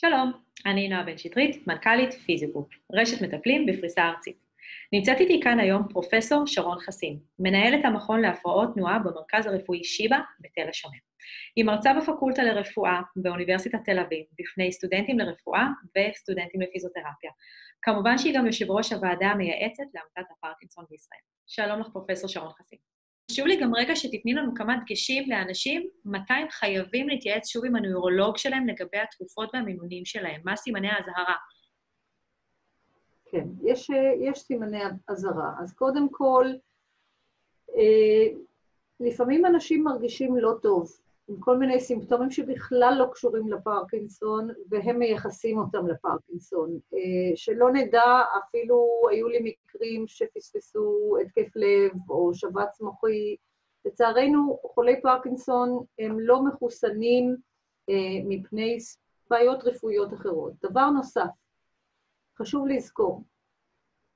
שלום, אני נועה בן שטרית, מנכ"לית פיזיקופ, רשת מטפלים בפריסה ארצית. נמצאת איתי כאן היום פרופסור שרון חסין, מנהלת המכון להפרעות תנועה במרכז הרפואי שיבא בתל השומר. היא מרצה בפקולטה לרפואה באוניברסיטת תל אביב, בפני סטודנטים לרפואה וסטודנטים לפיזיותרפיה. כמובן שהיא גם יושב ראש הוועדה המייעצת לעמותת הפרקינסון בישראל. שלום לך, פרופסור שרון חסין. חשוב לי גם רגע שתתני לנו כמה דגשים לאנשים, מתי הם חייבים להתייעץ שוב עם הנוירולוג שלהם לגבי התרופות והמינונים שלהם, מה סימני האזהרה. כן, יש, יש סימני אזהרה. אז קודם כל, אה, לפעמים אנשים מרגישים לא טוב, עם כל מיני סימפטומים שבכלל לא קשורים לפרקינסון, והם מייחסים אותם לפרקינסון. אה, שלא נדע, אפילו היו לי מקרים שפספסו התקף לב או שבץ מוחי. לצערנו, חולי פרקינסון הם לא מחוסנים אה, מפני בעיות רפואיות אחרות. דבר נוסף, חשוב לזכור,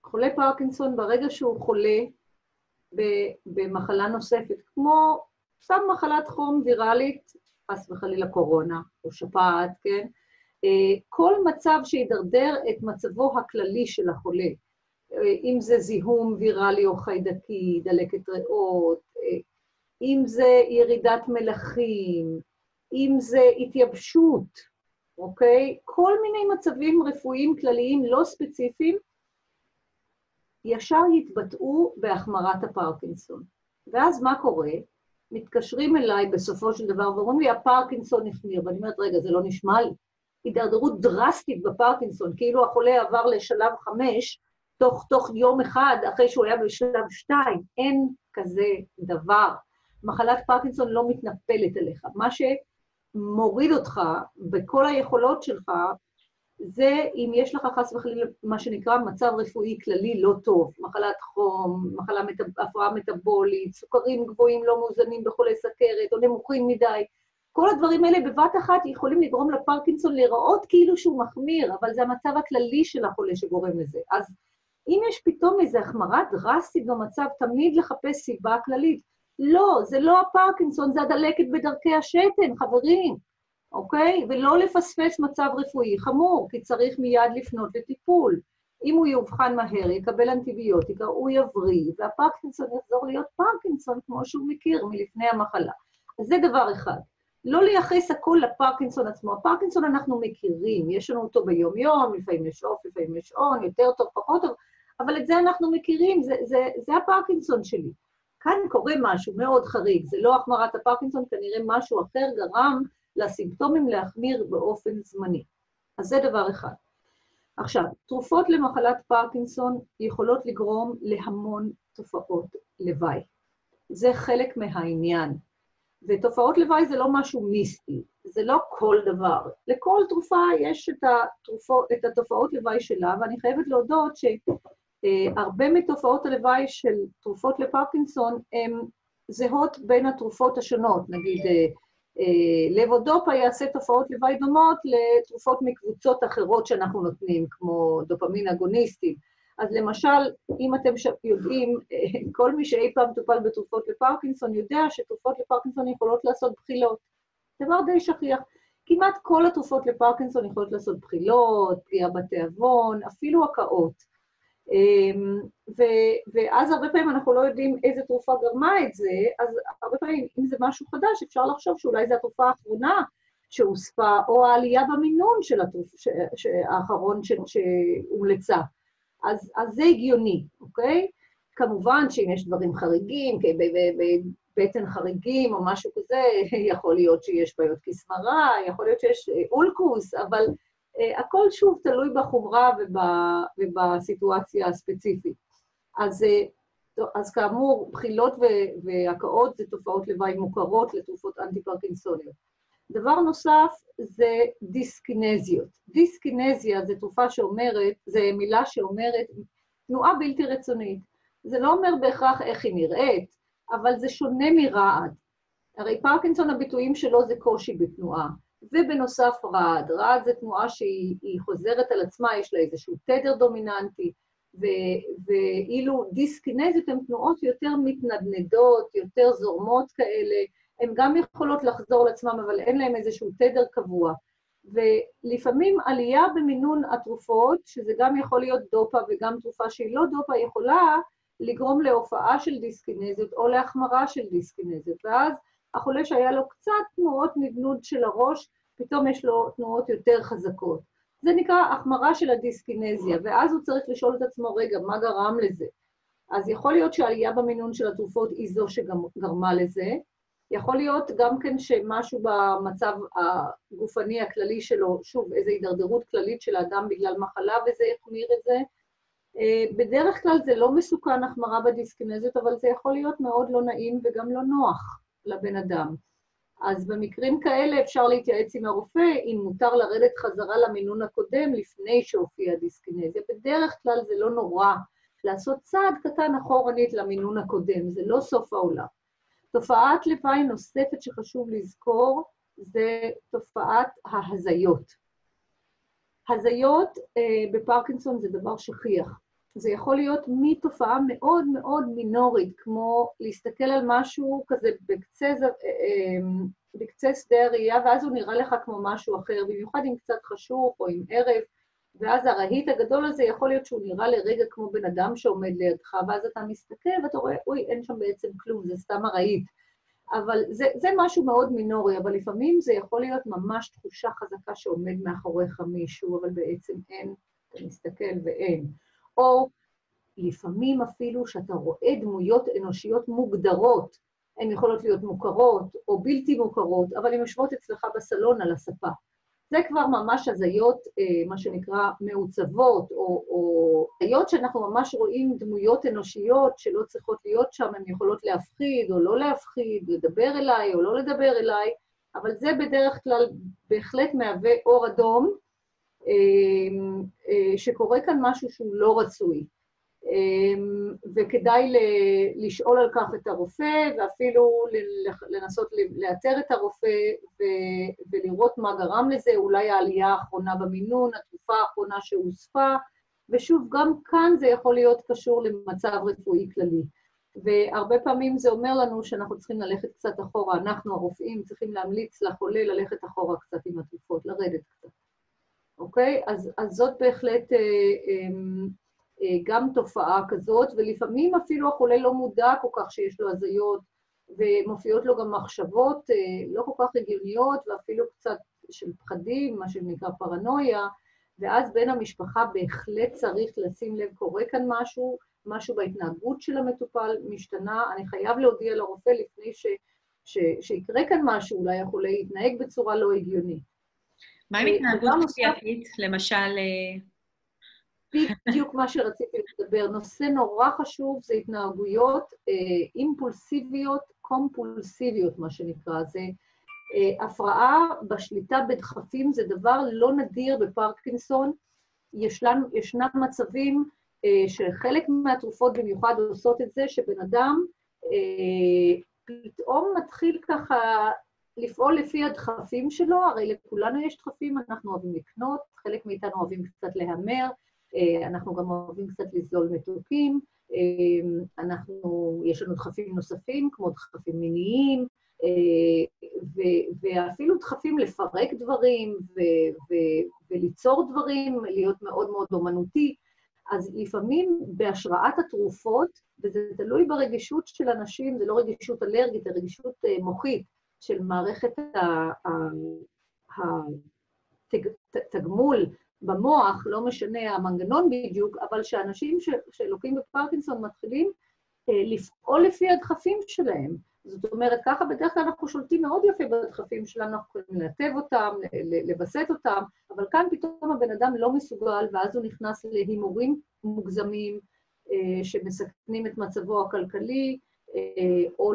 חולה פרקינסון, ברגע שהוא חולה במחלה נוספת, כמו סתם מחלת חום ויראלית, חס וחלילה קורונה או שפעת, כן? אה, כל מצב שידרדר את מצבו הכללי של החולה, אה, אם זה זיהום ויראלי או חיידקי, דלקת ריאות, אה, אם זה ירידת מלחים, אם זה התייבשות, אוקיי? כל מיני מצבים רפואיים כלליים לא ספציפיים, ישר יתבטאו בהחמרת הפרקינסון. ואז מה קורה? מתקשרים אליי בסופו של דבר ואומרים לי, הפרקינסון החמיר, ואני אומרת, רגע, זה לא נשמע לי. הידרדרות דרסטית בפרקינסון, כאילו החולה עבר לשלב חמש, תוך, תוך יום אחד, אחרי שהוא היה בשלב שתיים. אין כזה דבר. מחלת פרקינסון לא מתנפלת עליך. מה שמוריד אותך בכל היכולות שלך, זה אם יש לך חס וחלילה מה שנקרא מצב רפואי כללי לא טוב, מחלת חום, מחלה. הפרעה מטבולית, סוכרים גבוהים לא מאוזנים בחולי סכרת או נמוכים מדי, כל הדברים האלה בבת אחת יכולים לגרום לפרקינסון להיראות כאילו שהוא מחמיר, אבל זה המצב הכללי של החולה שגורם לזה. אז אם יש פתאום איזו החמרה דרסטית במצב, תמיד לחפש סיבה כללית. לא, זה לא הפרקינסון, זה הדלקת בדרכי השתן, חברים. אוקיי? ולא לפספס מצב רפואי חמור, כי צריך מיד לפנות לטיפול. אם הוא יאובחן מהר, יקבל אנטיביוטיקה, הוא יבריא, והפרקינסון יחזור להיות פרקינסון כמו שהוא מכיר מלפני המחלה. אז זה דבר אחד. לא לייחס הכל לפרקינסון עצמו. הפרקינסון אנחנו מכירים, יש לנו אותו ביום-יום, לפעמים יש עוף, לפעמים יש און, יותר טוב, פחות טוב, אבל את זה אנחנו מכירים, זה, זה, זה הפרקינסון שלי. כאן קורה משהו מאוד חריג, זה לא החמרת הפרקינסון, כנראה משהו אחר גרם לסימפטומים להחמיר באופן זמני. אז זה דבר אחד. עכשיו, תרופות למחלת פרקינסון יכולות לגרום להמון תופעות לוואי. זה חלק מהעניין. ותופעות לוואי זה לא משהו מיסטי, זה לא כל דבר. לכל תרופה יש את, התרופות, את התופעות לוואי שלה, ואני חייבת להודות שהרבה מתופעות הלוואי של תרופות לפרקינסון הן זהות בין התרופות השונות, נגיד אה, לוודופה יעשה תופעות לוואי דומות לתרופות מקבוצות אחרות שאנחנו נותנים, כמו דופמין אגוניסטים. אז למשל, אם אתם יודעים, אה, כל מי שאי פעם טופל בתרופות לפרקינסון יודע שתרופות לפרקינסון יכולות לעשות בחילות. דבר די שכיח. כמעט כל התרופות לפרקינסון יכולות לעשות בחילות, פגיעה בתיאבון, אפילו הקאות. אמ, ואז הרבה פעמים אנחנו לא יודעים איזה תרופה גרמה את זה, אז הרבה פעמים, אם זה משהו חדש, אפשר לחשוב שאולי זו התרופה האחרונה שהוספה, או העלייה במינון של התרופה האחרון שהומלצה. אז, אז זה הגיוני, אוקיי? כמובן שאם יש דברים חריגים, בטן חריגים או משהו כזה, יכול להיות שיש בעיות כסמרה, יכול להיות שיש אולקוס, אבל אה, הכל שוב תלוי בחומרה ובסיטואציה הספציפית. אז, אה, אז כאמור, בחילות והקאות זה תופעות לוואי מוכרות לתרופות אנטי-פרקינסוניות. דבר נוסף זה דיסקינזיות. דיסקינזיה זה תרופה שאומרת, זה מילה שאומרת תנועה בלתי רצונית. זה לא אומר בהכרח איך היא נראית, אבל זה שונה מרעד. הרי פרקינסון הביטויים שלו זה קושי בתנועה. ובנוסף רעד. רעד זה תנועה שהיא חוזרת על עצמה, יש לה איזשהו תדר דומיננטי, ואילו דיסקינזיות הן תנועות יותר מתנדנדות, יותר זורמות כאלה, הן גם יכולות לחזור על עצמן, אבל אין להן איזשהו תדר קבוע. ולפעמים עלייה במינון התרופות, שזה גם יכול להיות דופה וגם תרופה שהיא לא דופה, יכולה לגרום להופעה של דיסקינזיות או להחמרה של דיסקינזיות. ואז החולה שהיה לו קצת תנועות נדנוד של הראש, פתאום יש לו תנועות יותר חזקות. זה נקרא החמרה של הדיסקינזיה, ואז הוא צריך לשאול את עצמו, רגע, מה גרם לזה? אז יכול להיות שעלייה במינון של התרופות היא זו שגרמה לזה, יכול להיות גם כן שמשהו במצב הגופני הכללי שלו, שוב, איזו הידרדרות כללית של האדם בגלל מחלה, וזה יחמיר את זה. אה, בדרך כלל זה לא מסוכן החמרה בדיסקינזיות, אבל זה יכול להיות מאוד לא נעים וגם לא נוח לבן אדם. אז במקרים כאלה אפשר להתייעץ עם הרופא אם מותר לרדת חזרה למינון הקודם לפני שהופיעה דיסקינזיה. בדרך כלל זה לא נורא לעשות צעד קטן אחורנית למינון הקודם, זה לא סוף העולם. תופעת לוואי נוספת שחשוב לזכור זה תופעת ההזיות. הזיות אה, בפרקינסון זה דבר שכיח. זה יכול להיות מתופעה מאוד מאוד מינורית, כמו להסתכל על משהו כזה בקצה, אה, אה, בקצה שדה הראייה, ואז הוא נראה לך כמו משהו אחר, במיוחד עם קצת חשוך או עם ערב, ואז הרהיט הגדול הזה, יכול להיות שהוא נראה לרגע כמו בן אדם שעומד לידך, ואז אתה מסתכל ואתה רואה, אוי, אין שם בעצם כלום, זה סתם הרהיט. אבל זה, זה משהו מאוד מינורי, אבל לפעמים זה יכול להיות ממש תחושה חזקה שעומד מאחוריך מישהו, אבל בעצם אין, אתה מסתכל ואין. או לפעמים אפילו שאתה רואה דמויות אנושיות מוגדרות, הן יכולות להיות מוכרות או בלתי מוכרות, אבל הן יושבות אצלך בסלון על הספה. זה כבר ממש הזיות, אה, מה שנקרא, מעוצבות, או, או היות שאנחנו ממש רואים דמויות אנושיות שלא צריכות להיות שם, הן יכולות להפחיד או לא להפחיד, לדבר אליי או לא לדבר אליי, אבל זה בדרך כלל בהחלט מהווה אור אדום, שקורה כאן משהו שהוא לא רצוי. אמ, וכדאי לשאול על כך את הרופא, ואפילו לנסות לאתר את הרופא ולראות מה גרם לזה, אולי העלייה האחרונה במינון, התרופה האחרונה שהוספה, ושוב, גם כאן זה יכול להיות קשור למצב רפואי כללי. והרבה פעמים זה אומר לנו שאנחנו צריכים ללכת קצת אחורה, אנחנו הרופאים צריכים להמליץ לחולה ללכת אחורה קצת עם התרופות, לרדת קצת, אוקיי? אז, אז זאת בהחלט אה, אה, אה, גם תופעה כזאת, ולפעמים אפילו החולה לא מודע כל כך שיש לו הזיות, ומופיעות לו גם מחשבות אה, לא כל כך הגיוניות, ואפילו קצת של פחדים, מה שנקרא פרנויה, ואז בן המשפחה בהחלט צריך לשים לב, קורה כאן משהו, משהו בהתנהגות של המטופל משתנה, אני חייב להודיע לרופא לפני ש, ש, שיקרה כאן משהו, אולי החולה יתנהג בצורה לא הגיונית. מה עם אה, התנהגות כפייתית, למשל בדיוק מה שרציתי לדבר. נושא נורא חשוב זה התנהגויות אה, אימפולסיביות, קומפולסיביות, מה שנקרא. זה אה, הפרעה בשליטה בדחפים, זה דבר לא נדיר בפרקינסון. ישנם, ישנם מצבים אה, שחלק מהתרופות במיוחד עושות את זה, שבן אדם אה, פתאום מתחיל ככה לפעול לפי הדחפים שלו, הרי לכולנו יש דחפים, אנחנו אוהבים לקנות, חלק מאיתנו אוהבים קצת להמר, אה, אנחנו גם אוהבים קצת לזלול מתוקים, אה, אנחנו, יש לנו דחפים נוספים, כמו דחפים מיניים, אה, ואפילו דחפים לפרק דברים וליצור דברים, להיות מאוד מאוד אומנותי. אז לפעמים בהשראת התרופות, וזה תלוי ברגישות של אנשים, זה לא רגישות אלרגית, זה רגישות מוחית של מערכת התגמול במוח, לא משנה המנגנון בדיוק, אבל שאנשים שלוקים בפרקינסון מתחילים אה, לפעול לפי הדחפים שלהם. זאת אומרת, ככה בדרך כלל אנחנו שולטים מאוד יפה בדחפים שלנו, אנחנו יכולים לנתב אותם, לווסת אותם, אבל כאן פתאום הבן אדם לא מסוגל, ואז הוא נכנס להימורים מוגזמים אה, שמסכנים את מצבו הכלכלי, אה, או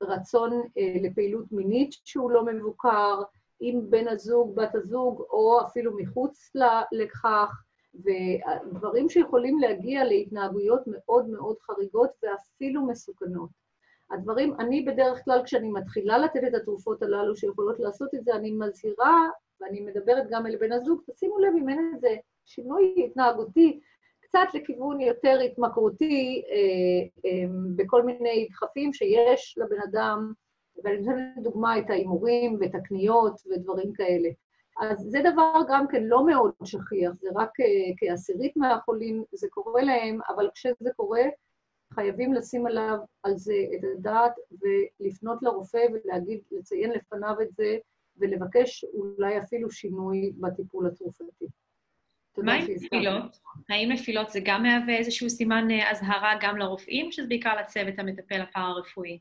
לרצון לפעילות מינית שהוא לא מבוקר, עם בן הזוג, בת הזוג, או אפילו מחוץ לכך, ודברים שיכולים להגיע להתנהגויות מאוד מאוד חריגות ואפילו מסוכנות. הדברים, אני בדרך כלל, כשאני מתחילה לתת את התרופות הללו שיכולות לעשות את זה, אני מזהירה, ואני מדברת גם אל בן הזוג, תשימו לב אם אין איזה שינוי התנהגותי, קצת לכיוון יותר התמכרותי אה, אה, בכל מיני דחפים שיש לבן אדם, ואני נותנת לדוגמה את ההימורים ואת הקניות ודברים כאלה. אז זה דבר גם כן לא מאוד שכיח, זה רק כעשירית מהחולים, זה קורה להם, אבל כשזה קורה, חייבים לשים עליו, על זה את הדעת ולפנות לרופא ולהגיד, לציין לפניו את זה, ולבקש אולי אפילו שינוי בטיפול התרופתי. מה עם נפילות? האם נפילות זה גם מהווה איזשהו סימן אה, אזהרה גם לרופאים, שזה בעיקר לצוות המטפל הפארה-רפואי?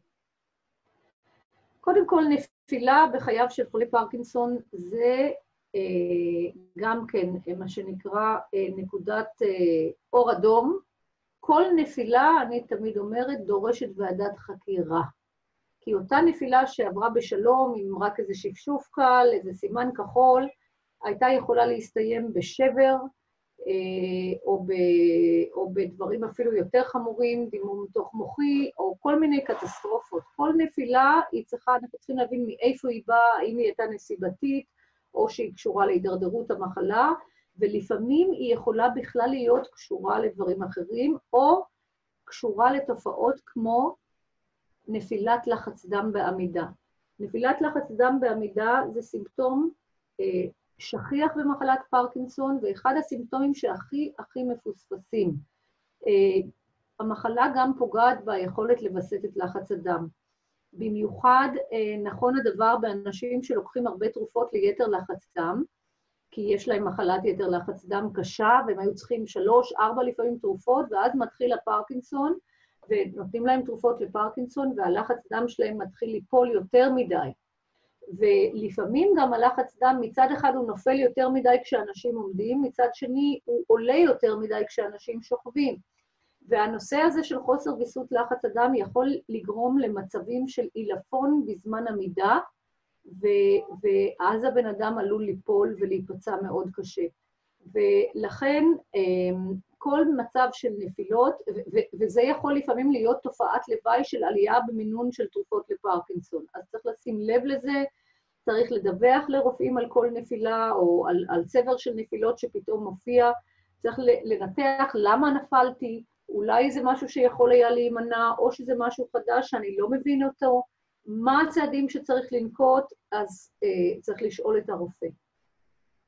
קודם כל, נפילה בחייו של חולי פרקינסון זה אה, גם כן מה שנקרא אה, נקודת אה, אור אדום. כל נפילה, אני תמיד אומרת, דורשת ועדת חקירה. כי אותה נפילה שעברה בשלום עם רק איזה שפשוף קל, איזה סימן כחול, הייתה יכולה להסתיים בשבר, או, ב, או בדברים אפילו יותר חמורים, דימום תוך מוחי, או כל מיני קטסטרופות. כל נפילה, היא צריכה, אנחנו צריכים להבין מאיפה היא באה, האם היא הייתה נסיבתית, או שהיא קשורה להידרדרות המחלה, ולפעמים היא יכולה בכלל להיות קשורה לדברים אחרים, או קשורה לתופעות כמו נפילת לחץ דם בעמידה. נפילת לחץ דם בעמידה זה סימפטום אה, שכיח במחלת פרקינסון, ואחד הסימפטומים שהכי הכי מפוספסים. אה, המחלה גם פוגעת ביכולת לווסת את לחץ הדם. במיוחד אה, נכון הדבר באנשים שלוקחים הרבה תרופות ליתר לחץ דם, כי יש להם מחלת יתר לחץ דם קשה, והם היו צריכים שלוש, ארבע לפעמים תרופות, ואז מתחיל הפרקינסון, ונותנים להם תרופות לפרקינסון, והלחץ דם שלהם מתחיל ליפול יותר מדי. ולפעמים גם הלחץ דם, מצד אחד הוא נופל יותר מדי כשאנשים עומדים, מצד שני הוא עולה יותר מדי כשאנשים שוכבים. והנושא הזה של חוסר ויסות לחץ הדם יכול לגרום למצבים של עילפון בזמן עמידה, ו- ואז הבן אדם עלול ליפול ולהיפצע מאוד קשה. ולכן אמ, כל מצב של נפילות, וזה יכול לפעמים להיות תופעת לוואי של עלייה במינון של תרופות לפרקינסון. אז צריך לשים לב לזה, צריך לדווח לרופאים על כל נפילה, או על, על צבר של נפילות שפתאום מופיע, צריך לנתח למה נפלתי, אולי זה משהו שיכול היה להימנע, או שזה משהו חדש שאני לא מבין אותו, מה הצעדים שצריך לנקוט, אז אה, צריך לשאול את הרופא.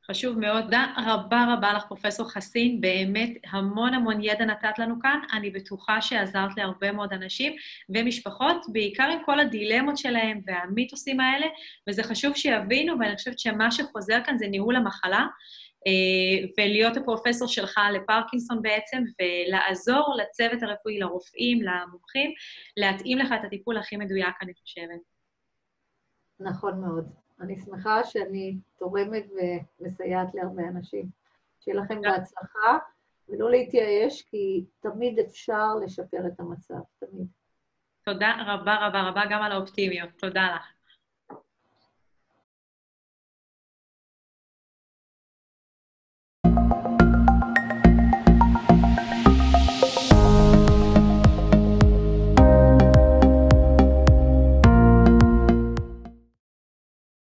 חשוב מאוד. תודה רבה רבה לך, פרופ' חסין. באמת המון המון ידע נתת לנו כאן. אני בטוחה שעזרת להרבה מאוד אנשים ומשפחות, בעיקר עם כל הדילמות שלהם והמיתוסים האלה, וזה חשוב שיבינו, ואני חושבת שמה שחוזר כאן זה ניהול המחלה. אה, ולהיות הפרופסור שלך לפרקינסון בעצם, ולעזור לצוות הרפואי, לרופאים, למומחים, להתאים לך את הטיפול הכי מדויק, אני חושבת. נכון מאוד. אני שמחה שאני תורמת ומסייעת להרבה אנשים. שיהיה לכם בהצלחה, ולא להתייאש, כי תמיד אפשר לשפר את המצב, תמיד. תודה רבה רבה רבה גם על האופטימיות. תודה לך.